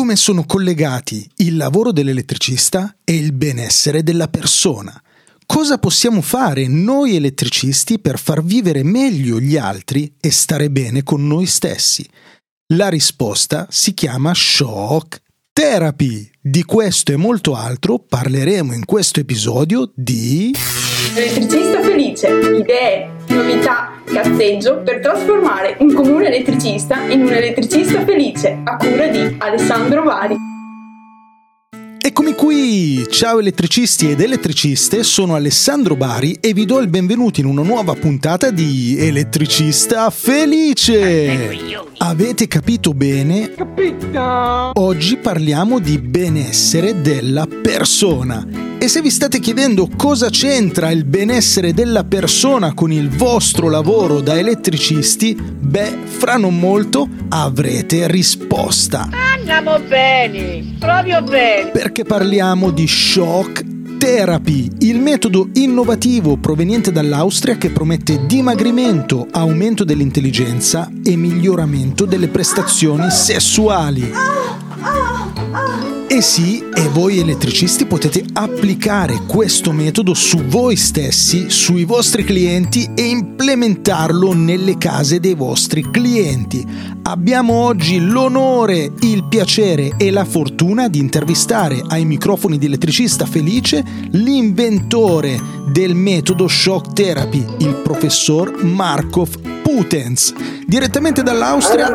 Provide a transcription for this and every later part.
come sono collegati il lavoro dell'elettricista e il benessere della persona. Cosa possiamo fare noi elettricisti per far vivere meglio gli altri e stare bene con noi stessi? La risposta si chiama shock therapy. Di questo e molto altro parleremo in questo episodio di... Elettricista felice, idee, novità, cazzeggio per trasformare un comune elettricista in un elettricista felice a cura di Alessandro Vari. Eccomi qui! Ciao elettricisti ed elettriciste, sono Alessandro Bari e vi do il benvenuto in una nuova puntata di Elettricista Felice! Avete capito bene? Capito! Oggi parliamo di benessere della persona. E se vi state chiedendo cosa c'entra il benessere della persona con il vostro lavoro da elettricisti, beh, fra non molto avrete risposta. Andiamo bene, proprio bene. Perché parliamo di shock Therapy, il metodo innovativo proveniente dall'Austria che promette dimagrimento, aumento dell'intelligenza e miglioramento delle prestazioni sessuali. E sì, e voi elettricisti potete applicare questo metodo su voi stessi, sui vostri clienti e implementarlo nelle case dei vostri clienti. Abbiamo oggi l'onore, il piacere e la fortuna di intervistare ai microfoni di elettricista felice l'inventore del metodo shock therapy, il professor Markov Putens. Direttamente dall'Austria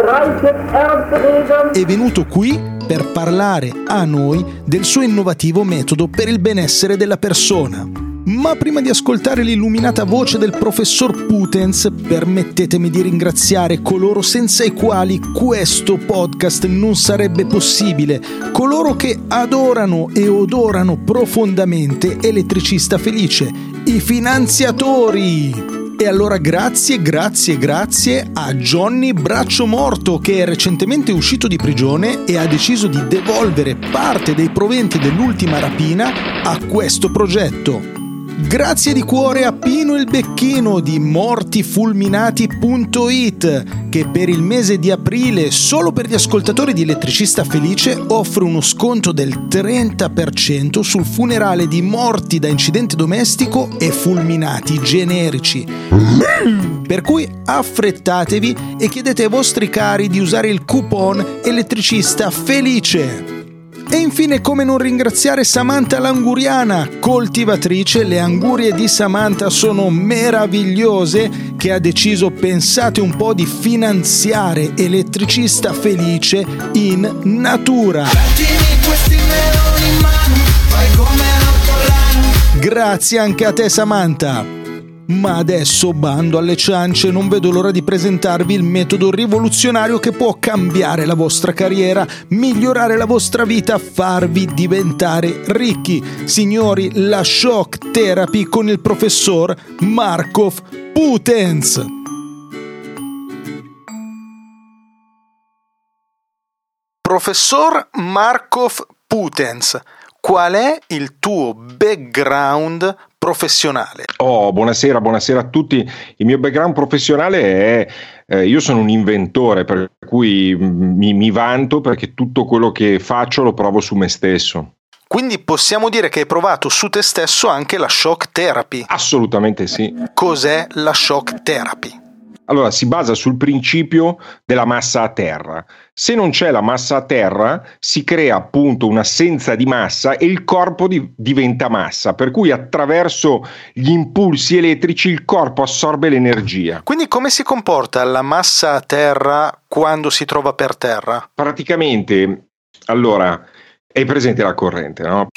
è venuto qui per parlare a noi del suo innovativo metodo per il benessere della persona. Ma prima di ascoltare l'illuminata voce del professor Putens, permettetemi di ringraziare coloro senza i quali questo podcast non sarebbe possibile, coloro che adorano e odorano profondamente Elettricista Felice, i finanziatori! E allora grazie, grazie, grazie a Johnny Braccio Morto che è recentemente uscito di prigione e ha deciso di devolvere parte dei proventi dell'ultima rapina a questo progetto. Grazie di cuore a Pino il Becchino di mortifulminati.it che per il mese di aprile solo per gli ascoltatori di Elettricista Felice offre uno sconto del 30% sul funerale di morti da incidente domestico e fulminati generici. Per cui affrettatevi e chiedete ai vostri cari di usare il coupon Elettricista Felice. E infine come non ringraziare Samantha l'anguriana, coltivatrice, le angurie di Samantha sono meravigliose, che ha deciso, pensate un po', di finanziare elettricista felice in natura. Grazie anche a te Samantha. Ma adesso bando alle ciance, non vedo l'ora di presentarvi il metodo rivoluzionario che può cambiare la vostra carriera, migliorare la vostra vita, farvi diventare ricchi. Signori, la shock therapy con il professor Markov Putens. Professor Markov Putens, qual è il tuo background professionale? Oh, buonasera, buonasera a tutti. Il mio background professionale è, eh, io sono un inventore, per cui mi, mi vanto perché tutto quello che faccio lo provo su me stesso. Quindi possiamo dire che hai provato su te stesso anche la shock therapy? Assolutamente sì. Cos'è la shock therapy? Allora, si basa sul principio della massa a terra. Se non c'è la massa a terra, si crea appunto un'assenza di massa e il corpo di- diventa massa, per cui attraverso gli impulsi elettrici il corpo assorbe l'energia. Quindi come si comporta la massa a terra quando si trova per terra? Praticamente, allora, è presente la corrente, no?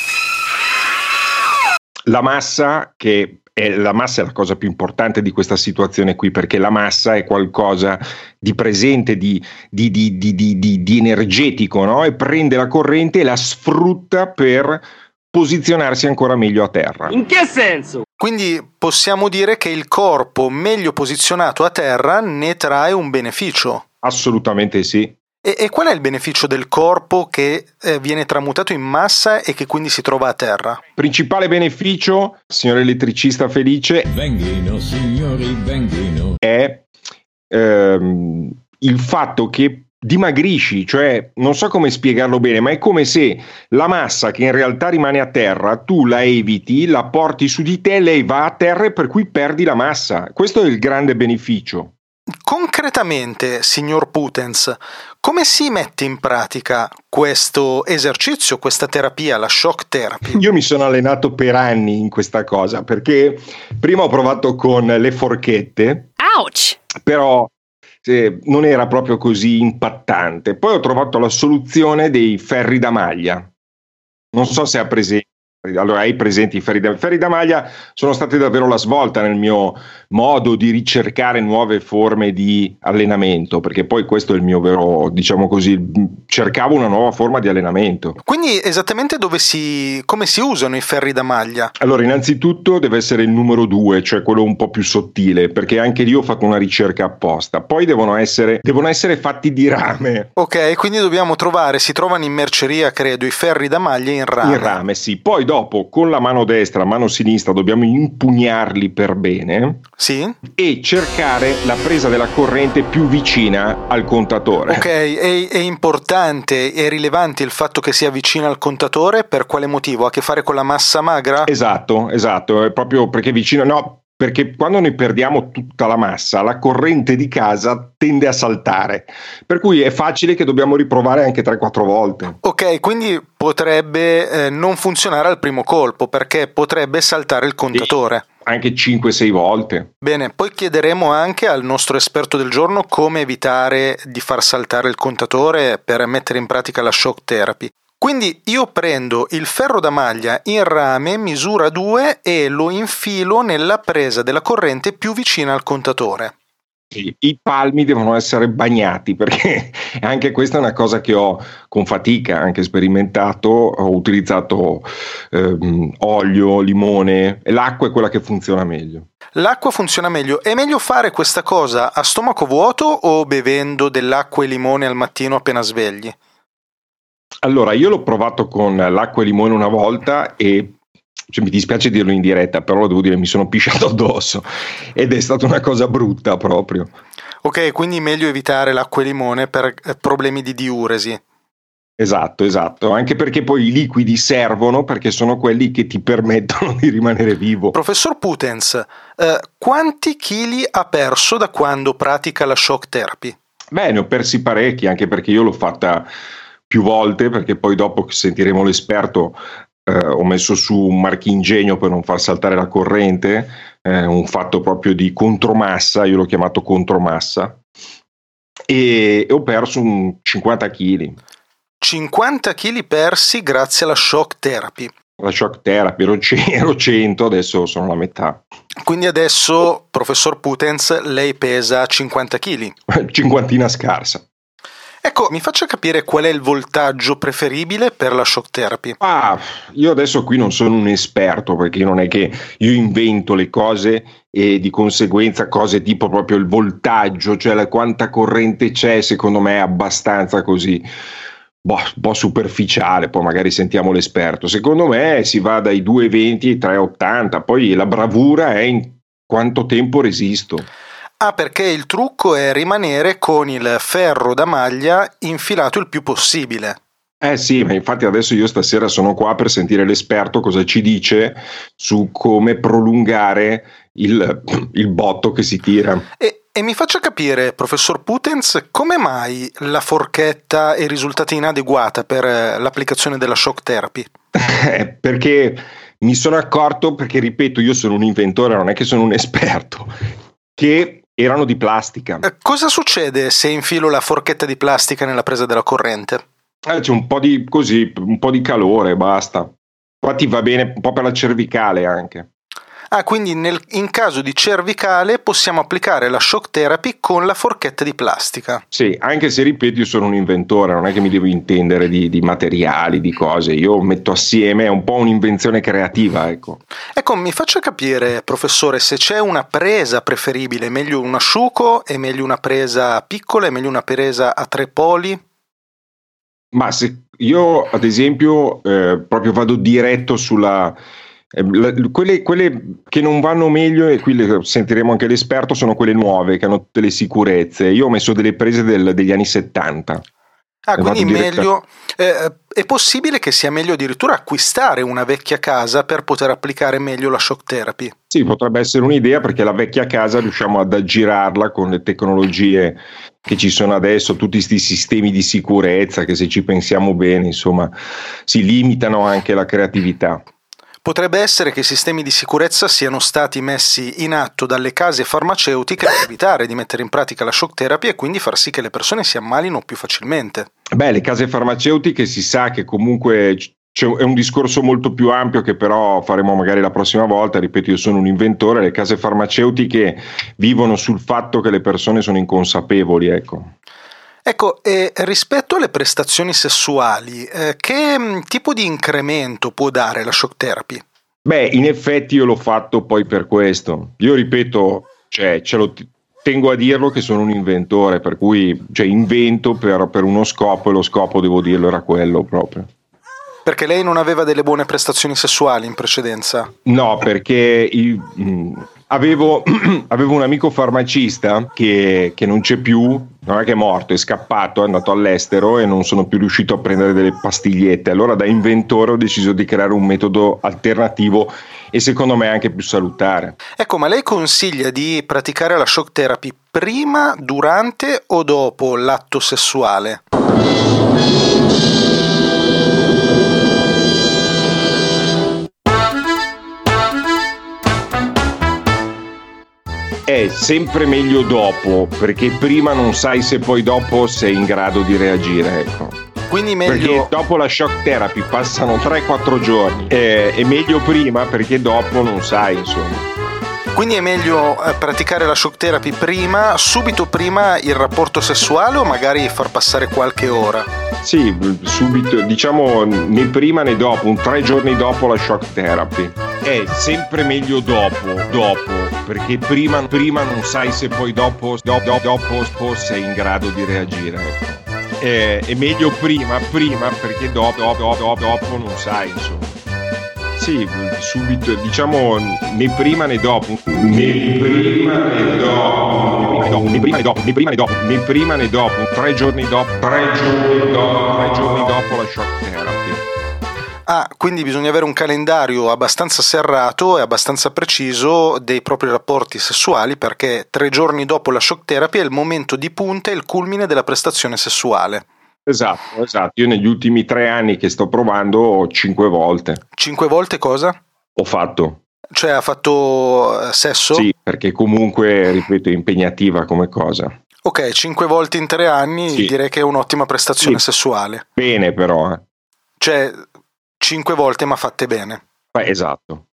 La massa che e la massa è la cosa più importante di questa situazione qui, perché la massa è qualcosa di presente, di, di, di, di energetico, no? e prende la corrente e la sfrutta per posizionarsi ancora meglio a terra. In che senso? Quindi possiamo dire che il corpo meglio posizionato a terra ne trae un beneficio. Assolutamente sì. E, e, qual è il beneficio del corpo che eh, viene tramutato in massa e che quindi si trova a terra? Principale beneficio, signor elettricista felice, venghino, signori, venghino. è ehm, il fatto che dimagrisci, cioè non so come spiegarlo bene, ma è come se la massa che in realtà rimane a terra, tu la eviti, la porti su di te, lei va a terra e per cui perdi la massa. Questo è il grande beneficio. Concretamente, signor Putens, come si mette in pratica questo esercizio, questa terapia, la shock therapy? Io mi sono allenato per anni in questa cosa perché prima ho provato con le forchette. Ouch! Però eh, non era proprio così impattante. Poi ho trovato la soluzione dei ferri da maglia. Non so se ha presente allora, hai presenti i ferri da, ferri da maglia sono stati davvero la svolta nel mio modo di ricercare nuove forme di allenamento, perché poi questo è il mio vero, diciamo così, cercavo una nuova forma di allenamento. Quindi esattamente dove si, come si usano i ferri da maglia? Allora, innanzitutto deve essere il numero 2, cioè quello un po' più sottile, perché anche lì ho fatto una ricerca apposta. Poi devono essere, devono essere fatti di rame. Ok, quindi dobbiamo trovare, si trovano in merceria, credo, i ferri da maglia in rame. In rame, sì. Poi dopo con la mano destra, la mano sinistra dobbiamo impugnarli per bene. Sì. E cercare la presa della corrente più vicina al contatore. Ok, è, è importante e rilevante il fatto che sia vicina al contatore, per quale motivo? Ha a che fare con la massa magra? Esatto, esatto, è proprio perché vicino, no, perché quando noi perdiamo tutta la massa, la corrente di casa tende a saltare, per cui è facile che dobbiamo riprovare anche 3-4 volte. Ok, quindi potrebbe eh, non funzionare al primo colpo, perché potrebbe saltare il contatore. Sì, anche 5-6 volte. Bene, poi chiederemo anche al nostro esperto del giorno come evitare di far saltare il contatore per mettere in pratica la shock therapy. Quindi io prendo il ferro da maglia in rame misura 2 e lo infilo nella presa della corrente più vicina al contatore. I palmi devono essere bagnati perché anche questa è una cosa che ho con fatica anche sperimentato. Ho utilizzato ehm, olio, limone l'acqua è quella che funziona meglio. L'acqua funziona meglio. È meglio fare questa cosa a stomaco vuoto o bevendo dell'acqua e limone al mattino appena svegli? Allora, io l'ho provato con l'acqua e limone una volta e cioè, mi dispiace dirlo in diretta, però lo devo dire, mi sono pisciato addosso ed è stata una cosa brutta proprio. Ok, quindi meglio evitare l'acqua e limone per eh, problemi di diuresi. Esatto, esatto, anche perché poi i liquidi servono perché sono quelli che ti permettono di rimanere vivo. Professor Putens, eh, quanti chili ha perso da quando pratica la shock therapy? Beh, ne ho persi parecchi, anche perché io l'ho fatta più volte, perché poi dopo che sentiremo l'esperto eh, ho messo su un marchingegno per non far saltare la corrente, eh, un fatto proprio di contromassa, io l'ho chiamato contromassa, e, e ho perso un 50 kg. 50 kg persi grazie alla shock therapy. La shock therapy ero, ero 100, adesso sono la metà. Quindi adesso, professor Putens, lei pesa 50 kg. Cinquantina scarsa. Ecco, mi faccia capire qual è il voltaggio preferibile per la shock therapy. Ah, io adesso qui non sono un esperto perché non è che io invento le cose e di conseguenza cose tipo proprio il voltaggio, cioè la, quanta corrente c'è, secondo me è abbastanza così. Boh, un po' superficiale, poi magari sentiamo l'esperto. Secondo me si va dai 2,20 ai 3,80, poi la bravura è in quanto tempo resisto. Ah, perché il trucco è rimanere con il ferro da maglia infilato il più possibile. Eh sì, ma infatti adesso io stasera sono qua per sentire l'esperto cosa ci dice su come prolungare il, il botto che si tira. E, e, mi faccia capire, professor Putens, come mai la forchetta è risultata inadeguata per eh, l'applicazione della shock therapy? Eh, perché mi sono accorto, perché ripeto, io sono un inventore, non è che sono un esperto, che erano di plastica. Eh, cosa succede se infilo la forchetta di plastica nella presa della corrente? Eh, c'è un po' di così, un po' di calore, basta. Infatti va bene un po' per la cervicale anche. Ah, quindi nel, in caso di cervicale possiamo applicare la shock therapy con la forchetta di plastica. Sì, anche se ripeto, io sono un inventore, non è che mi devo intendere di, di materiali, di cose, io metto assieme, è un po' un'invenzione creativa, ecco. Ecco, mi faccia capire, professore, se c'è una presa preferibile, è meglio un asciugo, è meglio una presa piccola, è meglio una presa a tre poli? Ma se io, ad esempio, eh, proprio vado diretto sulla quelle, quelle, che non vanno meglio, e qui le, sentiremo anche l'esperto, sono quelle nuove che hanno tutte le sicurezze. Io ho messo delle prese del, degli anni 70. Ah, quindi meglio. Eh, è possibile che sia meglio addirittura acquistare una vecchia casa per poter applicare meglio la shock therapy? Sì, potrebbe essere un'idea perché la vecchia casa riusciamo ad aggirarla con le tecnologie che ci sono adesso, tutti questi sistemi di sicurezza che se ci pensiamo bene, insomma, si limitano anche la creatività. Potrebbe essere che i sistemi di sicurezza siano stati messi in atto dalle case farmaceutiche per evitare di mettere in pratica la shock therapy e quindi far sì che le persone si ammalino più facilmente. Beh, le case farmaceutiche si sa che comunque è un discorso molto più ampio che però faremo magari la prossima volta. Ripeto, io sono un inventore, le case farmaceutiche vivono sul fatto che le persone sono inconsapevoli, ecco. Ecco, eh, rispetto alle prestazioni sessuali, eh, che mm, tipo di incremento può dare la shock therapy? Beh, in effetti io l'ho fatto poi per questo. Io ripeto, cioè, ce lo tengo a dirlo che sono un inventore, per cui cioè, invento per, per uno scopo e lo scopo, devo dirlo, era quello proprio. Perché lei non aveva delle buone prestazioni sessuali in precedenza? No, perché i, mh, avevo, avevo, un amico farmacista che, che, non c'è più, non è che è morto, è scappato, è andato all'estero e non sono più riuscito a prendere delle pastigliette. Allora da inventore ho deciso di creare un metodo alternativo e secondo me anche più salutare. Ecco, ma lei consiglia di praticare la shock therapy prima, durante o dopo l'atto sessuale? È sempre meglio dopo, perché prima non sai se poi dopo sei in grado di reagire. Ecco. Quindi meglio... Perché dopo la shock therapy passano 3-4 giorni. Eh, è meglio prima perché dopo non sai, insomma. Quindi è meglio eh, praticare la shock therapy prima, subito prima il rapporto sessuale o magari far passare qualche ora? Sì, subito, diciamo né prima né dopo, un tre giorni dopo la shock therapy. È sempre meglio dopo, dopo, perché prima, prima non sai se poi dopo, dopo, dopo sei in grado di reagire. Ecco. È, è, meglio prima, prima, perché dopo, dopo, dopo, dopo non sai, insomma. Sì, subito, diciamo né prima né dopo. Né prima né dopo. Né prima né dopo, né prima né dopo, né prima né dopo, tre giorni dopo, tre giorni dopo, tre giorni dopo la shock therapy. Ah, quindi bisogna avere un calendario abbastanza serrato e abbastanza preciso dei propri rapporti sessuali perché tre giorni dopo la shock therapy è il momento di punta e il culmine della prestazione sessuale. Esatto, esatto. Io negli ultimi tre anni che sto provando cinque volte. Cinque volte cosa? Ho fatto. Cioè ha fatto eh, sesso? Sì, perché comunque, ripeto, è impegnativa come cosa. Ok, cinque volte in tre anni sì. direi che è un'ottima prestazione sì. sessuale. Bene però. Eh. Cioè, cinque volte ma fatte bene. Beh, esatto.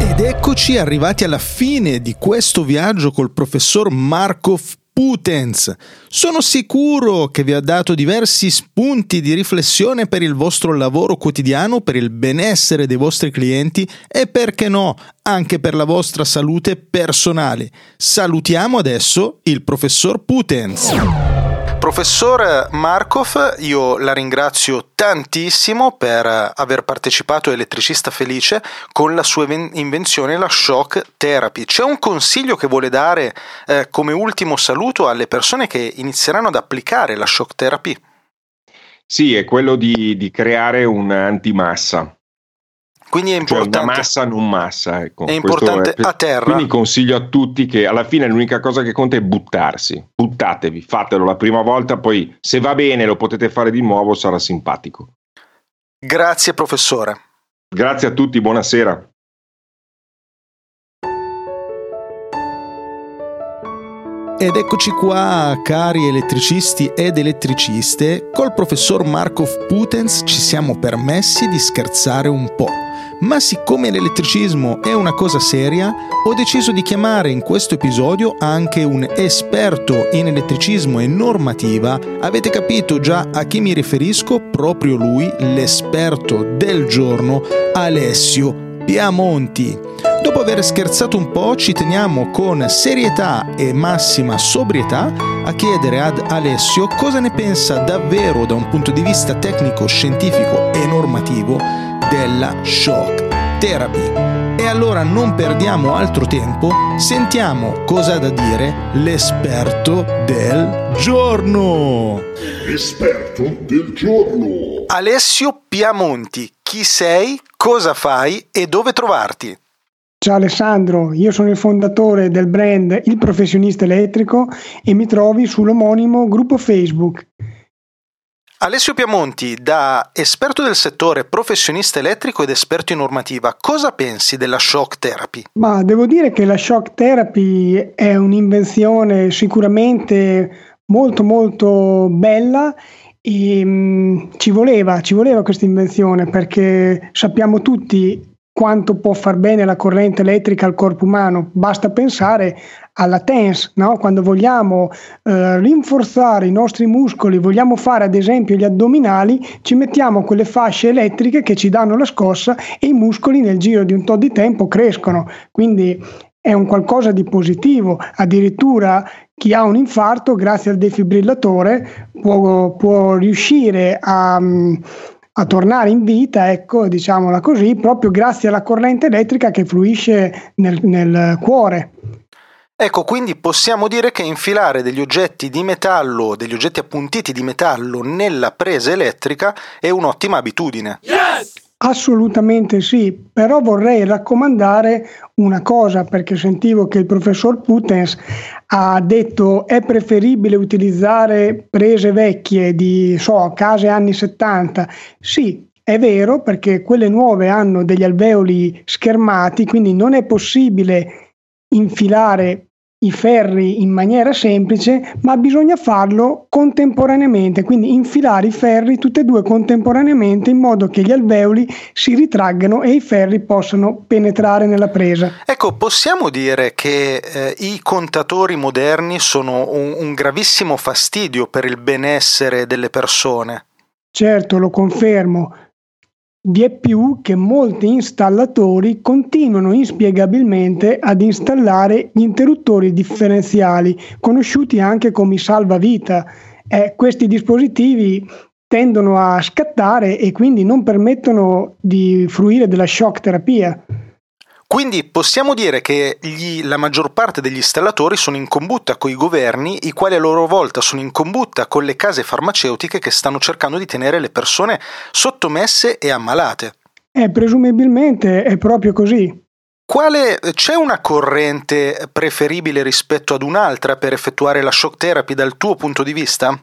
Ed eccoci arrivati alla fine di questo viaggio col professor Markov Putens. Sono sicuro che vi ha dato diversi spunti di riflessione per il vostro lavoro quotidiano, per il benessere dei vostri clienti e perché no, anche per la vostra salute personale. Salutiamo adesso il professor Putens. Professor Markov, io la ringrazio tantissimo per aver partecipato a Elettricista Felice con la sua invenzione, la shock therapy. C'è un consiglio che vuole dare eh, come ultimo saluto alle persone che inizieranno ad applicare la shock therapy? Sì, è quello di, di creare un'antimassa. Quindi è importante. Cioè una massa non massa. Ecco. È importante è, a terra. Quindi consiglio a tutti che alla fine l'unica cosa che conta è buttarsi. Buttatevi, fatelo la prima volta, poi se va bene lo potete fare di nuovo, sarà simpatico. Grazie professore. Grazie a tutti, buonasera. Ed eccoci qua, cari elettricisti ed elettriciste, col professor Markov Putens ci siamo permessi di scherzare un po'. Ma siccome l'elettricismo è una cosa seria, ho deciso di chiamare in questo episodio anche un esperto in elettricismo e normativa. Avete capito già a chi mi riferisco? Proprio lui, l'esperto del giorno, Alessio Piamonti. Dopo aver scherzato un po', ci teniamo con serietà e massima sobrietà a chiedere ad Alessio cosa ne pensa davvero da un punto di vista tecnico, scientifico e normativo della shock therapy. E allora non perdiamo altro tempo, sentiamo cosa ha da dire l'esperto del giorno. Esperto del giorno. Alessio Piamonti, chi sei, cosa fai e dove trovarti? Ciao Alessandro, io sono il fondatore del brand Il Professionista Elettrico e mi trovi sull'omonimo gruppo Facebook. Alessio Piamonti, da esperto del settore, professionista elettrico ed esperto in normativa, cosa pensi della shock therapy? Ma devo dire che la shock therapy è un'invenzione sicuramente molto molto bella e mh, mm, ci voleva, ci voleva questa invenzione perché sappiamo tutti quanto può far bene la corrente elettrica al corpo umano. Basta pensare alla TENS, no? quando vogliamo eh, rinforzare i nostri muscoli, vogliamo fare ad esempio gli addominali, ci mettiamo quelle fasce elettriche che ci danno la scossa e i muscoli nel giro di un tot di tempo crescono. Quindi è un qualcosa di positivo, addirittura chi ha un infarto grazie al defibrillatore può, può riuscire a a tornare in vita, ecco, diciamola così, proprio grazie alla corrente elettrica che fluisce nel, nel cuore. Ecco, quindi possiamo dire che infilare degli oggetti di metallo, degli oggetti appuntiti di metallo nella presa elettrica è un'ottima abitudine. Yes! Assolutamente sì, però vorrei raccomandare una cosa perché sentivo che il professor Putens ha detto è preferibile utilizzare prese vecchie di so, case anni 70. Sì, è vero perché quelle nuove hanno degli alveoli schermati, quindi non è possibile infilare i ferri in maniera semplice, ma bisogna farlo contemporaneamente, quindi infilare i ferri tutti e due contemporaneamente in modo che gli alveoli si ritraggano e i ferri possano penetrare nella presa. Ecco, possiamo dire che eh, i contatori moderni sono un, un gravissimo fastidio per il benessere delle persone. Certo, lo confermo. Vi è più che molti installatori continuano inspiegabilmente ad installare gli interruttori differenziali, conosciuti anche come salvavita. Eh, questi dispositivi tendono a scattare e quindi non permettono di fruire della shock terapia. Quindi possiamo dire che gli, la maggior parte degli installatori sono in combutta con i governi, i quali a loro volta sono in combutta con le case farmaceutiche che stanno cercando di tenere le persone sottomesse e ammalate. Eh, presumibilmente è proprio così. Quale, c'è una corrente preferibile rispetto ad un'altra per effettuare la shock therapy dal tuo punto di vista?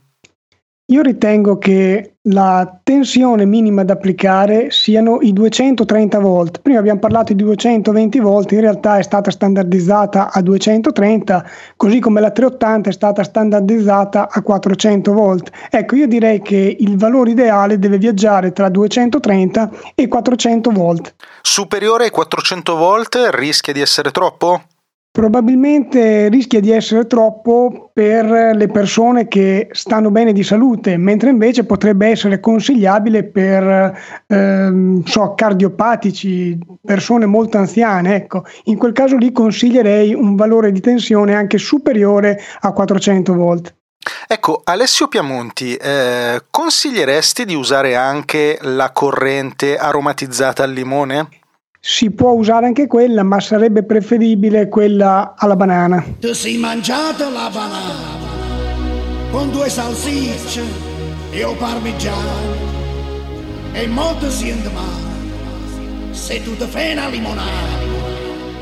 Io ritengo che la tensione minima da applicare siano i 230 volt. Prima abbiamo parlato di 220 volt, in realtà è stata standardizzata a 230, così come la 380 è stata standardizzata a 400 volt. Ecco, io direi che il valore ideale deve viaggiare tra 230 e 400 volt. Superiore ai 400 volt rischia di essere troppo? Probabilmente rischia di essere troppo per le persone che stanno bene di salute, mentre invece potrebbe essere consigliabile per ehm, so, cardiopatici, persone molto anziane. Ecco, in quel caso lì consiglierei un valore di tensione anche superiore a 400 volt. Ecco, Alessio Piamonti, eh, consiglieresti di usare anche la corrente aromatizzata al limone? Si può usare anche quella, ma sarebbe preferibile quella alla banana. Ti sei mangiato la banana con due salsicce e o parmigiano e molto siente male se tu ti fai una limonata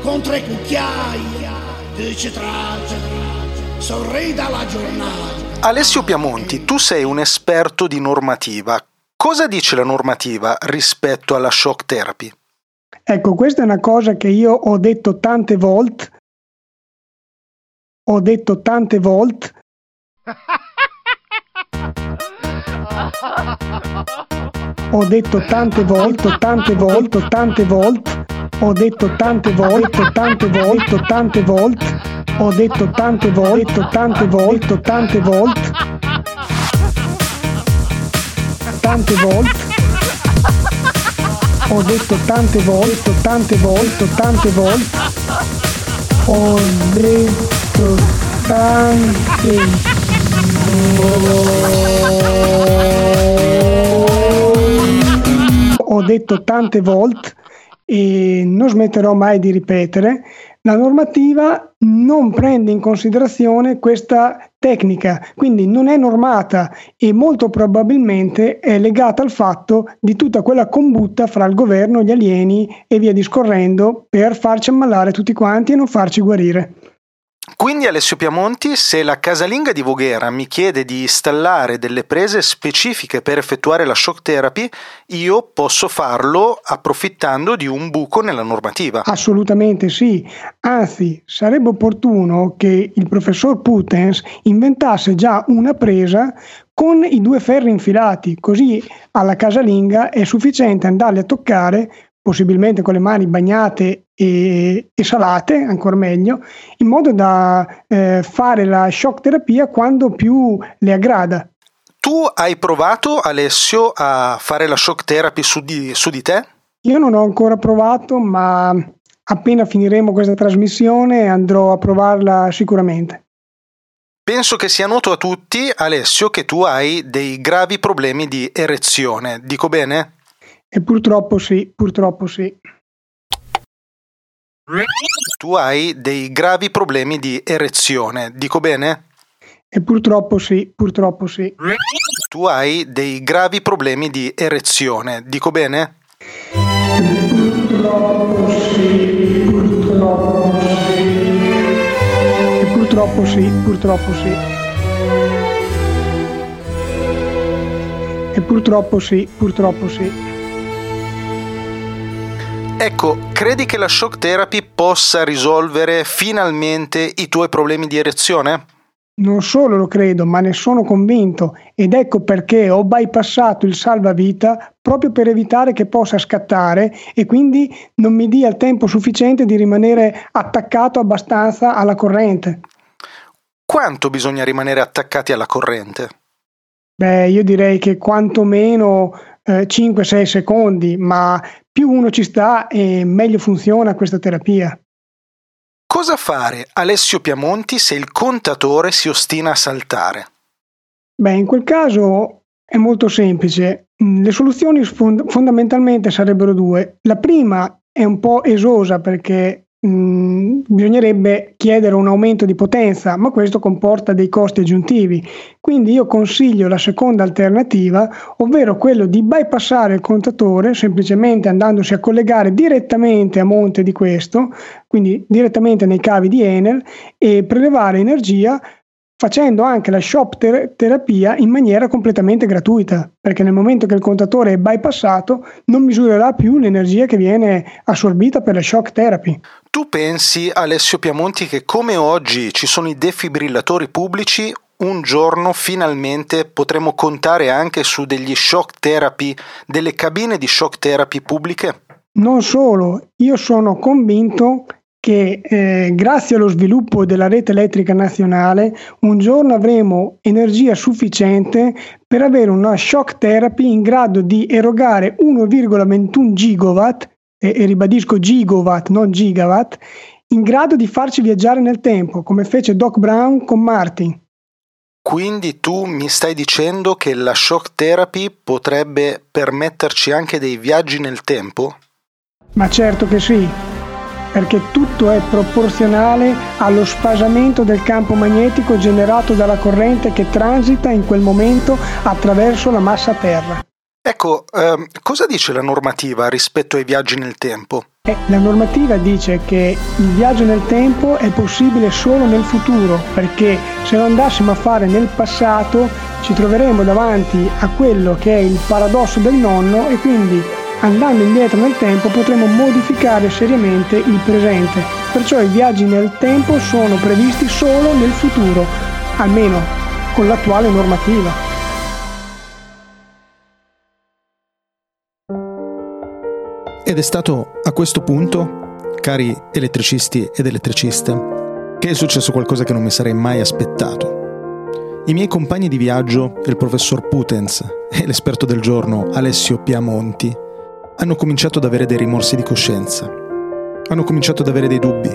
con tre cucchiai di citrato sorridi dalla giornata. Alessio Piamonti, tu sei un esperto di normativa. Cosa dice la normativa rispetto alla shock therapy? Ecco, questa è una cosa che io ho detto tante volte. Ho detto tante volte. Ho detto tante volte, tante volte, tante volte. Ho detto tante volte, tante volte, tante volte. Ho detto tante volte, tante volte, tante volte. Tante volte Ho detto tante volte, tante volte, tante volte. Ho detto tante volte. Ho detto tante volte e non smetterò mai di ripetere, la normativa non prende in considerazione questa tecnica, quindi non è normata e molto probabilmente è legata al fatto di tutta quella combutta fra il governo, gli alieni e via discorrendo per farci ammalare tutti quanti e non farci guarire. Quindi Alessio Piamonti, se la casalinga di Voghera mi chiede di installare delle prese specifiche per effettuare la shock therapy, io posso farlo approfittando di un buco nella normativa. Assolutamente sì, anzi sarebbe opportuno che il professor Putens inventasse già una presa con i due ferri infilati, così alla casalinga è sufficiente andarli a toccare possibilmente con le mani bagnate e, e salate, ancora meglio, in modo da eh, fare la shock terapia quando più le aggrada. Tu hai provato, Alessio, a fare la shock therapy su di, su di te? Io non ho ancora provato, ma appena finiremo questa trasmissione andrò a provarla sicuramente. Penso che sia noto a tutti, Alessio, che tu hai dei gravi problemi di erezione. Dico bene? E purtroppo sì, purtroppo sì. Tu hai dei gravi problemi di erezione, dico bene? E purtroppo sì, purtroppo sì. Tu hai dei gravi problemi di erezione, dico bene? Purtroppo sì, purtroppo sì. E purtroppo sì, purtroppo sì. E purtroppo sì, purtroppo sì. Ecco, credi che la shock therapy possa risolvere finalmente i tuoi problemi di erezione? Non solo lo credo, ma ne sono convinto ed ecco perché ho bypassato il salvavita proprio per evitare che possa scattare e quindi non mi dia il tempo sufficiente di rimanere attaccato abbastanza alla corrente. Quanto bisogna rimanere attaccati alla corrente? Beh, io direi che quantomeno eh, 5-6 secondi, ma più uno ci sta e meglio funziona questa terapia. Cosa fare, Alessio Piamonti, se il contatore si ostina a saltare? Beh, in quel caso è molto semplice. Le soluzioni fond- fondamentalmente sarebbero due. La prima è un po' esosa perché Mm, bisognerebbe chiedere un aumento di potenza, ma questo comporta dei costi aggiuntivi. Quindi io consiglio la seconda alternativa, ovvero quello di bypassare il contatore semplicemente andandosi a collegare direttamente a monte di questo, quindi direttamente nei cavi di Enel e prelevare energia facendo anche la shop ter- terapia in maniera completamente gratuita, perché nel momento che il contatore è bypassato non misurerà più l'energia che viene assorbita per la shock therapy. Tu pensi, Alessio Piamonti, che come oggi ci sono i defibrillatori pubblici, un giorno finalmente potremo contare anche su degli shock therapy, delle cabine di shock therapy pubbliche? Non solo, io sono convinto che eh, grazie allo sviluppo della rete elettrica nazionale un giorno avremo energia sufficiente per avere una shock therapy in grado di erogare 1,21 gigawatt, e, e ribadisco gigawatt, non gigawatt, in grado di farci viaggiare nel tempo, come fece Doc Brown con Martin. Quindi tu mi stai dicendo che la shock therapy potrebbe permetterci anche dei viaggi nel tempo? Ma certo che sì, perché tutto è proporzionale allo spasamento del campo magnetico generato dalla corrente che transita in quel momento attraverso la massa Terra. Ecco, ehm, cosa dice la normativa rispetto ai viaggi nel tempo? Eh, la normativa dice che il viaggio nel tempo è possibile solo nel futuro, perché se lo andassimo a fare nel passato ci troveremo davanti a quello che è il paradosso del nonno e quindi andando indietro nel tempo potremo modificare seriamente il presente. Perciò i viaggi nel tempo sono previsti solo nel futuro, almeno con l'attuale normativa. Ed è stato a questo punto, cari elettricisti ed elettriciste, che è successo qualcosa che non mi sarei mai aspettato. I miei compagni di viaggio, il professor Putens e l'esperto del giorno Alessio Piamonti, hanno cominciato ad avere dei rimorsi di coscienza, hanno cominciato ad avere dei dubbi,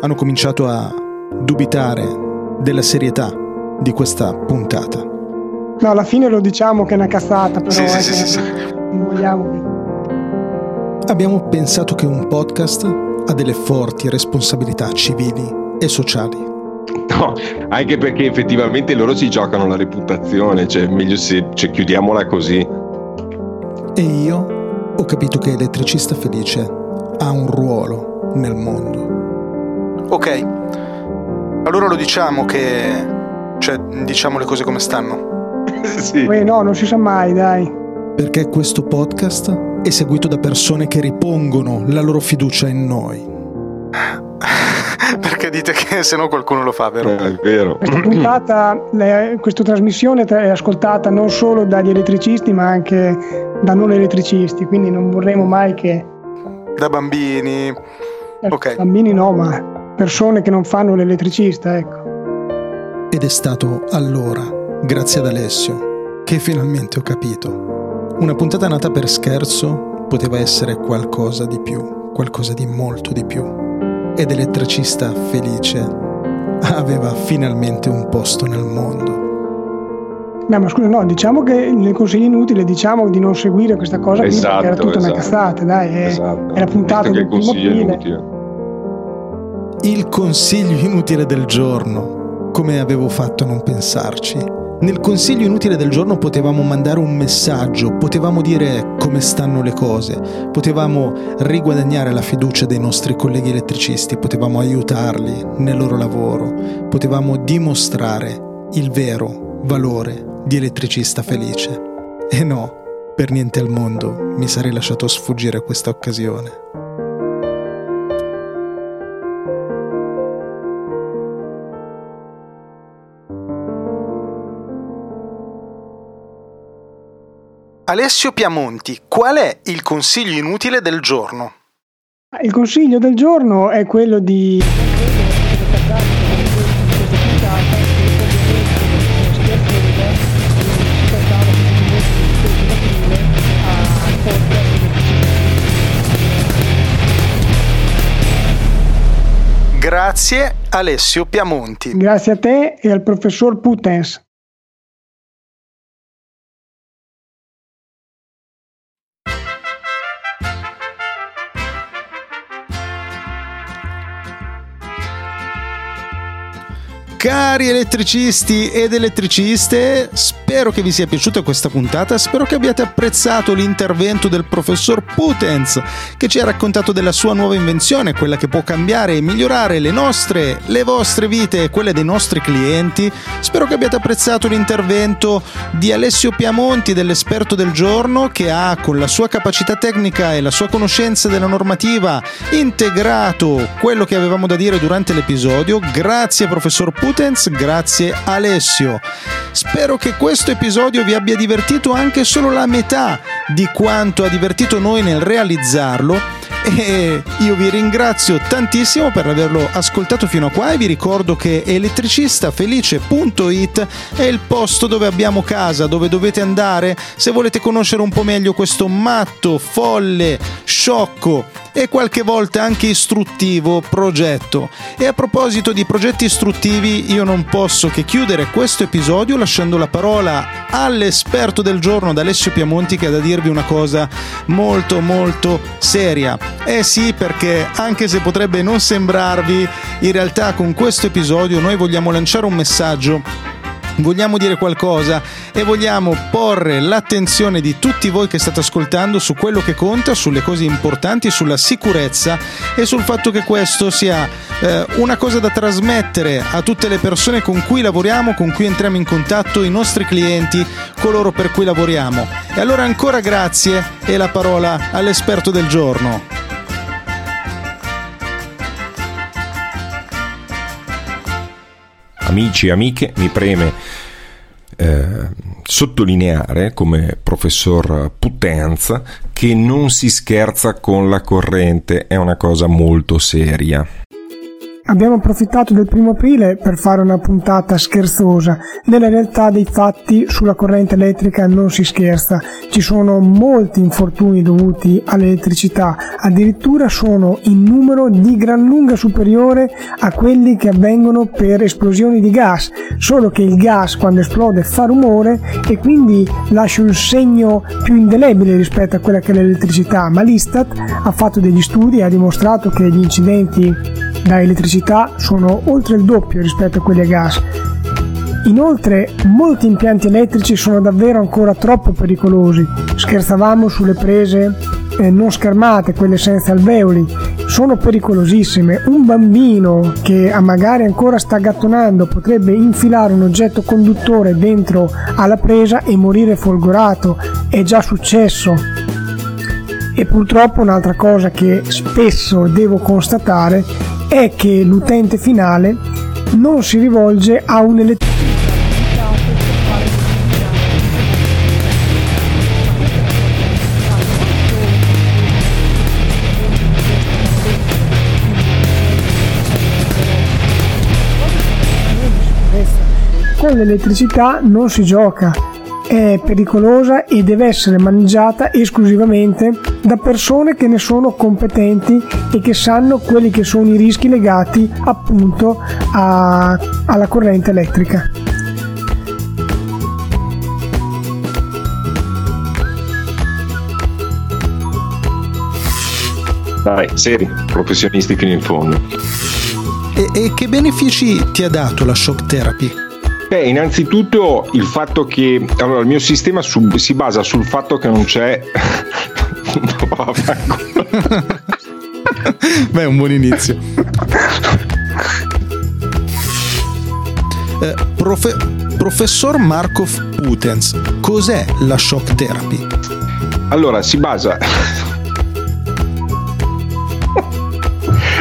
hanno cominciato a dubitare della serietà di questa puntata. No, alla fine lo diciamo che è una cazzata, però Sì, è sì, sì, sì, sì. non vogliamo che- Abbiamo pensato che un podcast ha delle forti responsabilità civili e sociali. No, anche perché effettivamente loro si giocano la reputazione, cioè meglio se cioè, chiudiamola così. E io ho capito che Elettricista Felice ha un ruolo nel mondo. Ok, allora lo diciamo che... cioè diciamo le cose come stanno. sì. Poi no, non si sa mai, dai. Perché questo podcast è seguito da persone che ripongono la loro fiducia in noi. Perché dite che se no qualcuno lo fa, vero? Eh, è vero. Questa puntata, le- questa trasmissione è ascoltata non solo dagli elettricisti, ma anche da non elettricisti, quindi non vorremmo mai che Da bambini. eh, Ok. bambini no, ma persone che non fanno l'elettricista, ecco. Ed è stato allora, grazie ad Alessio, che finalmente ho capito. Una puntata nata per scherzo poteva essere qualcosa di più, qualcosa di molto di più. Ed Elettricista Felice aveva finalmente un posto nel mondo. No, ma scusa, no, diciamo che nel consiglio inutile diciamo di non seguire questa cosa qui Esatto, perché era tutta una esatto. cazzata, dai, è, Esatto. la puntata del consiglio aprile. inutile. Il consiglio inutile del giorno. Come avevo fatto a non pensarci? Nel consiglio inutile del giorno potevamo mandare un messaggio, potevamo dire come stanno le cose, potevamo riguadagnare la fiducia dei nostri colleghi elettricisti, potevamo aiutarli nel loro lavoro, potevamo dimostrare il vero valore di elettricista felice. E no, per niente al mondo mi sarei lasciato sfuggire questa occasione. Alessio Piamonti, qual è il consiglio inutile del giorno? Il consiglio del giorno è quello di Grazie Alessio Piamonti. Grazie a te e al professor Putens. Cari elettricisti ed elettriciste, spero che vi sia piaciuta questa puntata, spero che abbiate apprezzato l'intervento del professor Putens che ci ha raccontato della sua nuova invenzione, quella che può cambiare e migliorare le nostre, le vostre vite e quelle dei nostri clienti. Spero che abbiate apprezzato l'intervento di Alessio Piamonti, dell'esperto del giorno, che ha con la sua capacità tecnica e la sua conoscenza della normativa integrato quello che avevamo da dire durante l'episodio. Grazie professor Putens, grazie Alessio. Spero che questo episodio vi abbia divertito anche solo la metà di quanto ha divertito noi nel realizzarlo e io vi ringrazio tantissimo per averlo ascoltato fino a qua e vi ricordo che elettricistafelice.it è il posto dove abbiamo casa, dove dovete andare se volete conoscere un po' meglio questo matto, folle, sciocco e qualche volta anche istruttivo progetto. E a proposito di progetti istruttivi, io non posso che chiudere questo episodio lasciando la parola all'esperto del giorno, ad Alessio Piamonti, che ha da dirvi una cosa molto molto seria. Eh sì, perché anche se potrebbe non sembrarvi, in realtà con questo episodio noi vogliamo lanciare un messaggio vogliamo dire qualcosa e vogliamo porre l'attenzione di tutti voi che state ascoltando su quello che conta, sulle cose importanti, sulla sicurezza e sul fatto che questo sia eh, una cosa da trasmettere a tutte le persone con cui lavoriamo, con cui entriamo in contatto, i nostri clienti, coloro per cui lavoriamo. E allora ancora grazie e la parola all'esperto del giorno. Amici e amiche, mi preme eh, sottolineare come professor Putenza che non si scherza con la corrente, è una cosa molto seria. Abbiamo approfittato del primo aprile per fare una puntata scherzosa. Nella realtà dei fatti sulla corrente elettrica non si scherza. Ci sono molti infortuni dovuti all'elettricità, addirittura sono in numero di gran lunga superiore a quelli che avvengono per esplosioni di gas, solo che il gas quando esplode fa rumore e quindi lascia un segno più indelebile rispetto a quella che è l'elettricità, ma l'Istat ha fatto degli studi e ha dimostrato che gli incidenti da elettricità sono oltre il doppio rispetto a quelli a gas. Inoltre molti impianti elettrici sono davvero ancora troppo pericolosi. Scherzavamo sulle prese eh, non schermate, quelle senza alveoli, sono pericolosissime. Un bambino che magari ancora sta gattonando potrebbe infilare un oggetto conduttore dentro alla presa e morire folgorato. È già successo. E purtroppo un'altra cosa che spesso devo constatare è che l'utente finale non si rivolge a un elettricista con l'elettricità non si gioca, è pericolosa e deve essere maneggiata esclusivamente da persone che ne sono competenti e che sanno quelli che sono i rischi legati appunto a, alla corrente elettrica. Dai, seri, professionisti fino in fondo. E, e che benefici ti ha dato la shock therapy? Beh, innanzitutto il fatto che allora, il mio sistema su, si basa sul fatto che non c'è. Beh, è un buon inizio. Eh, profe- professor Markov Putens, cos'è la shock therapy? Allora, si basa.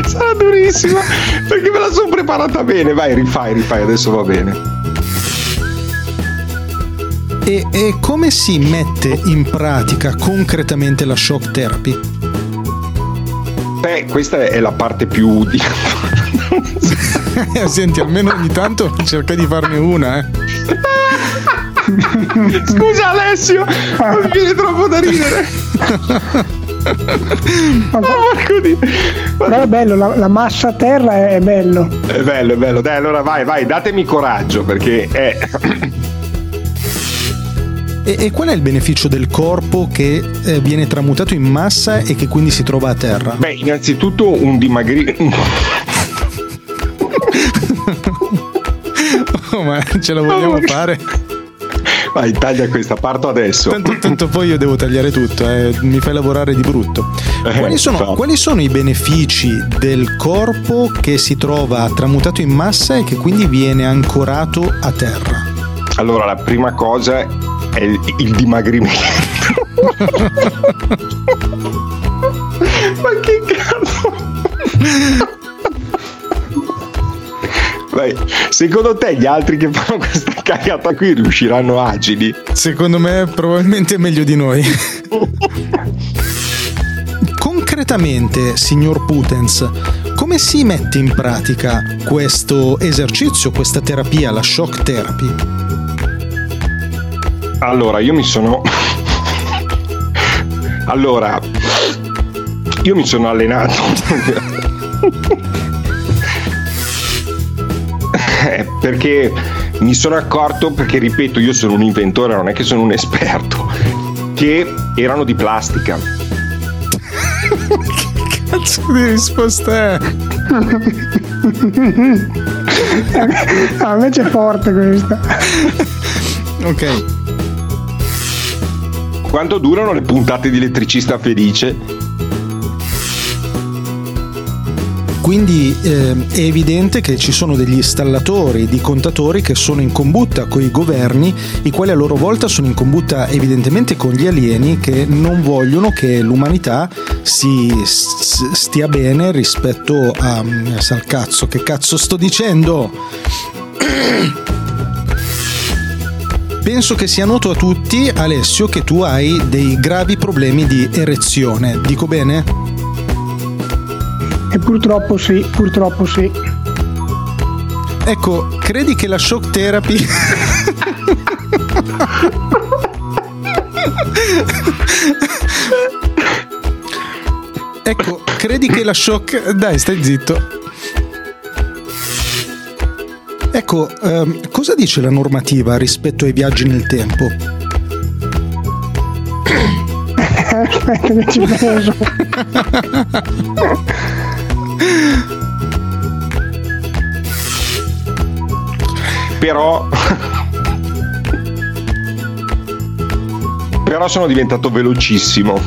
Sarà durissima perché me la sono preparata bene. Vai, rifai, rifai, adesso va bene. E, e, come si mette in pratica concretamente la shock therapy? Beh, questa è la parte più di... Senti, almeno ogni tanto cerca di farne una, eh. Scusa Alessio, mi viene troppo da ridere. Però è bello, la, la, massa a terra è bello. È bello, è bello. Dai, allora vai, vai, datemi coraggio perché è... E, e, qual è il beneficio del corpo che eh, viene tramutato in massa e che quindi si trova a terra? Beh, innanzitutto un dimagrimento. oh, ma ce la vogliamo oh, fare? Vai, taglia questa, parto adesso. Tanto, tanto poi io devo tagliare tutto, eh. mi fai lavorare di brutto. Eh, quali, sono, quali sono i benefici del corpo che si trova tramutato in massa e che quindi viene ancorato a terra? Allora, la prima cosa è il, il dimagrimento. Ma che cazzo? Vai. Secondo te gli altri che fanno questa cagata qui riusciranno agili? Secondo me probabilmente meglio di noi. Concretamente, signor Putens, come si mette in pratica questo esercizio, questa terapia, la shock therapy? Allora, io mi sono... allora, io mi sono allenato. Eh, perché mi sono accorto, perché ripeto, io sono un inventore, non è che sono un esperto, che erano di plastica. che cazzo di risposta è? ah, invece è forte questa. ok. Quanto durano le puntate di elettricista felice? Quindi eh, è evidente che ci sono degli installatori di contatori che sono in combutta con i governi, i quali a loro volta sono in combutta evidentemente con gli alieni che non vogliono che l'umanità si stia bene rispetto a... Sal cazzo, che cazzo sto dicendo? Penso che sia noto a tutti, Alessio, che tu hai dei gravi problemi di erezione. Dico bene? E purtroppo sì, purtroppo sì. ecco, credi che la shock therapy... ecco, credi che la shock... Dai, stai zitto. Ecco, ehm, cosa dice la normativa rispetto ai viaggi nel tempo? Aspetta che ci penso. Però Però sono diventato velocissimo.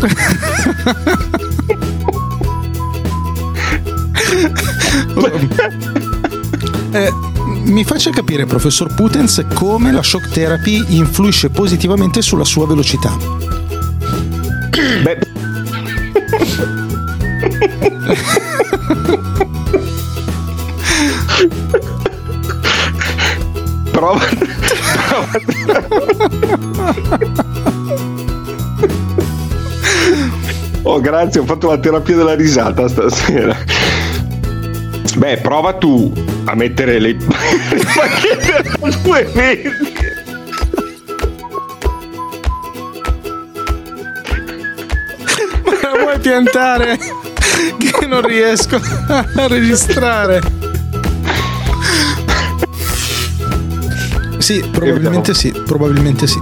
Eh, mi faccia capire, professor Putens, come la shock therapy influisce positivamente sulla sua velocità. Beh, prova, Oh, grazie, ho fatto la terapia della risata stasera. Beh, prova tu a mettere le, le bacchette a 220. La vuoi piantare? Che non riesco a registrare. Sì, probabilmente sì, probabilmente sì.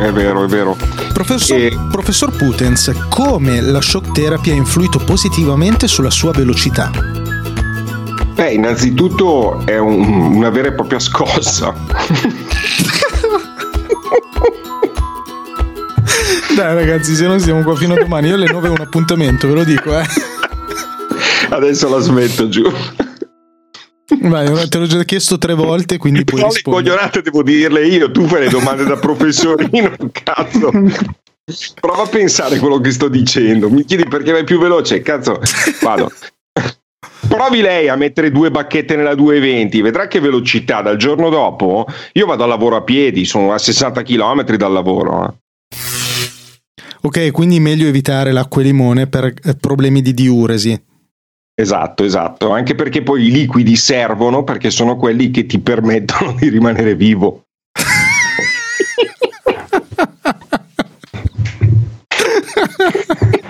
È vero, è vero. Professor, E- professor Putens, come la shock therapy ha influito positivamente sulla sua velocità? Beh, innanzitutto è un- una vera e propria scossa. Dai ragazzi, se non siamo qua fino a domani, io alle 9 ho un appuntamento, ve lo dico, eh. Adesso la smetto giù. Vai, te l'ho già chiesto tre volte, quindi puoi Però le rispondere. coglionate devo dirle io, tu fai le domande da professorino, cazzo. Prova a pensare quello che sto dicendo. Mi chiedi perché vai più veloce, cazzo. Vado. Provi lei a mettere due bacchette nella 220, vedrà che velocità dal giorno dopo. Io vado al lavoro a piedi, sono a 60 km dal lavoro. eh. Ok, quindi meglio evitare l'acqua e limone per eh, problemi di diuresi. Esatto, esatto. Anche perché poi i liquidi servono perché sono quelli che ti permettono di rimanere vivo.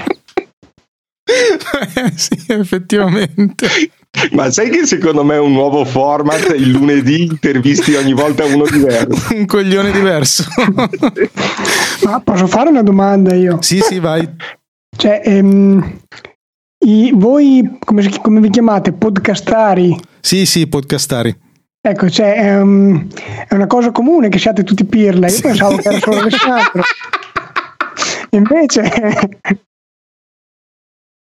Sì, effettivamente. Ma sai che secondo me è un nuovo format? Il lunedì intervisti ogni volta uno diverso. Un coglione diverso. Ma posso fare una domanda io? sì, sì, vai. Cioè, ehm, i- voi come, come vi chiamate? Podcastari? Sì, sì, podcastari. Ecco, cioè, è, un- è una cosa comune che siate tutti pirla. Io pensavo che era solo Alessandro. Invece,